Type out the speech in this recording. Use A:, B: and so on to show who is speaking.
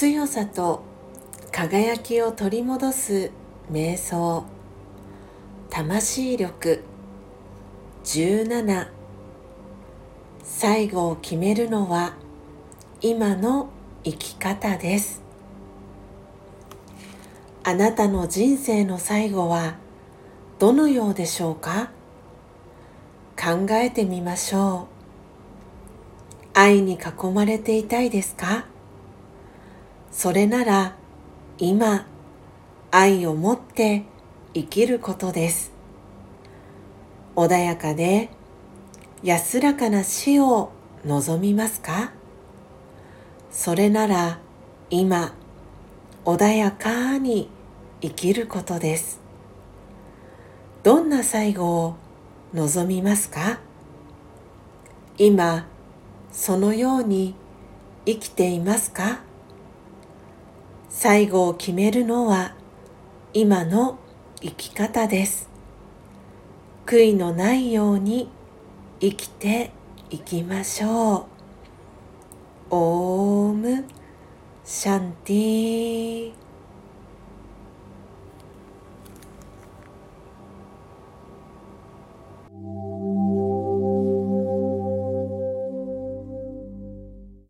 A: 強さと輝きを取り戻す瞑想魂力。17最後を決めるのは今の生き方です。あなたの人生の最後はどのようでしょうか？考えてみましょう。愛に囲まれていたいですか？それなら今愛を持って生きることです。穏やかで安らかな死を望みますか？それなら今穏やかに生きることです。どんな最後を望みますか？今そのように生きていますか？最後を決めるのは今の生き方です。悔いのないように生きていきましょう。オームシャンティー。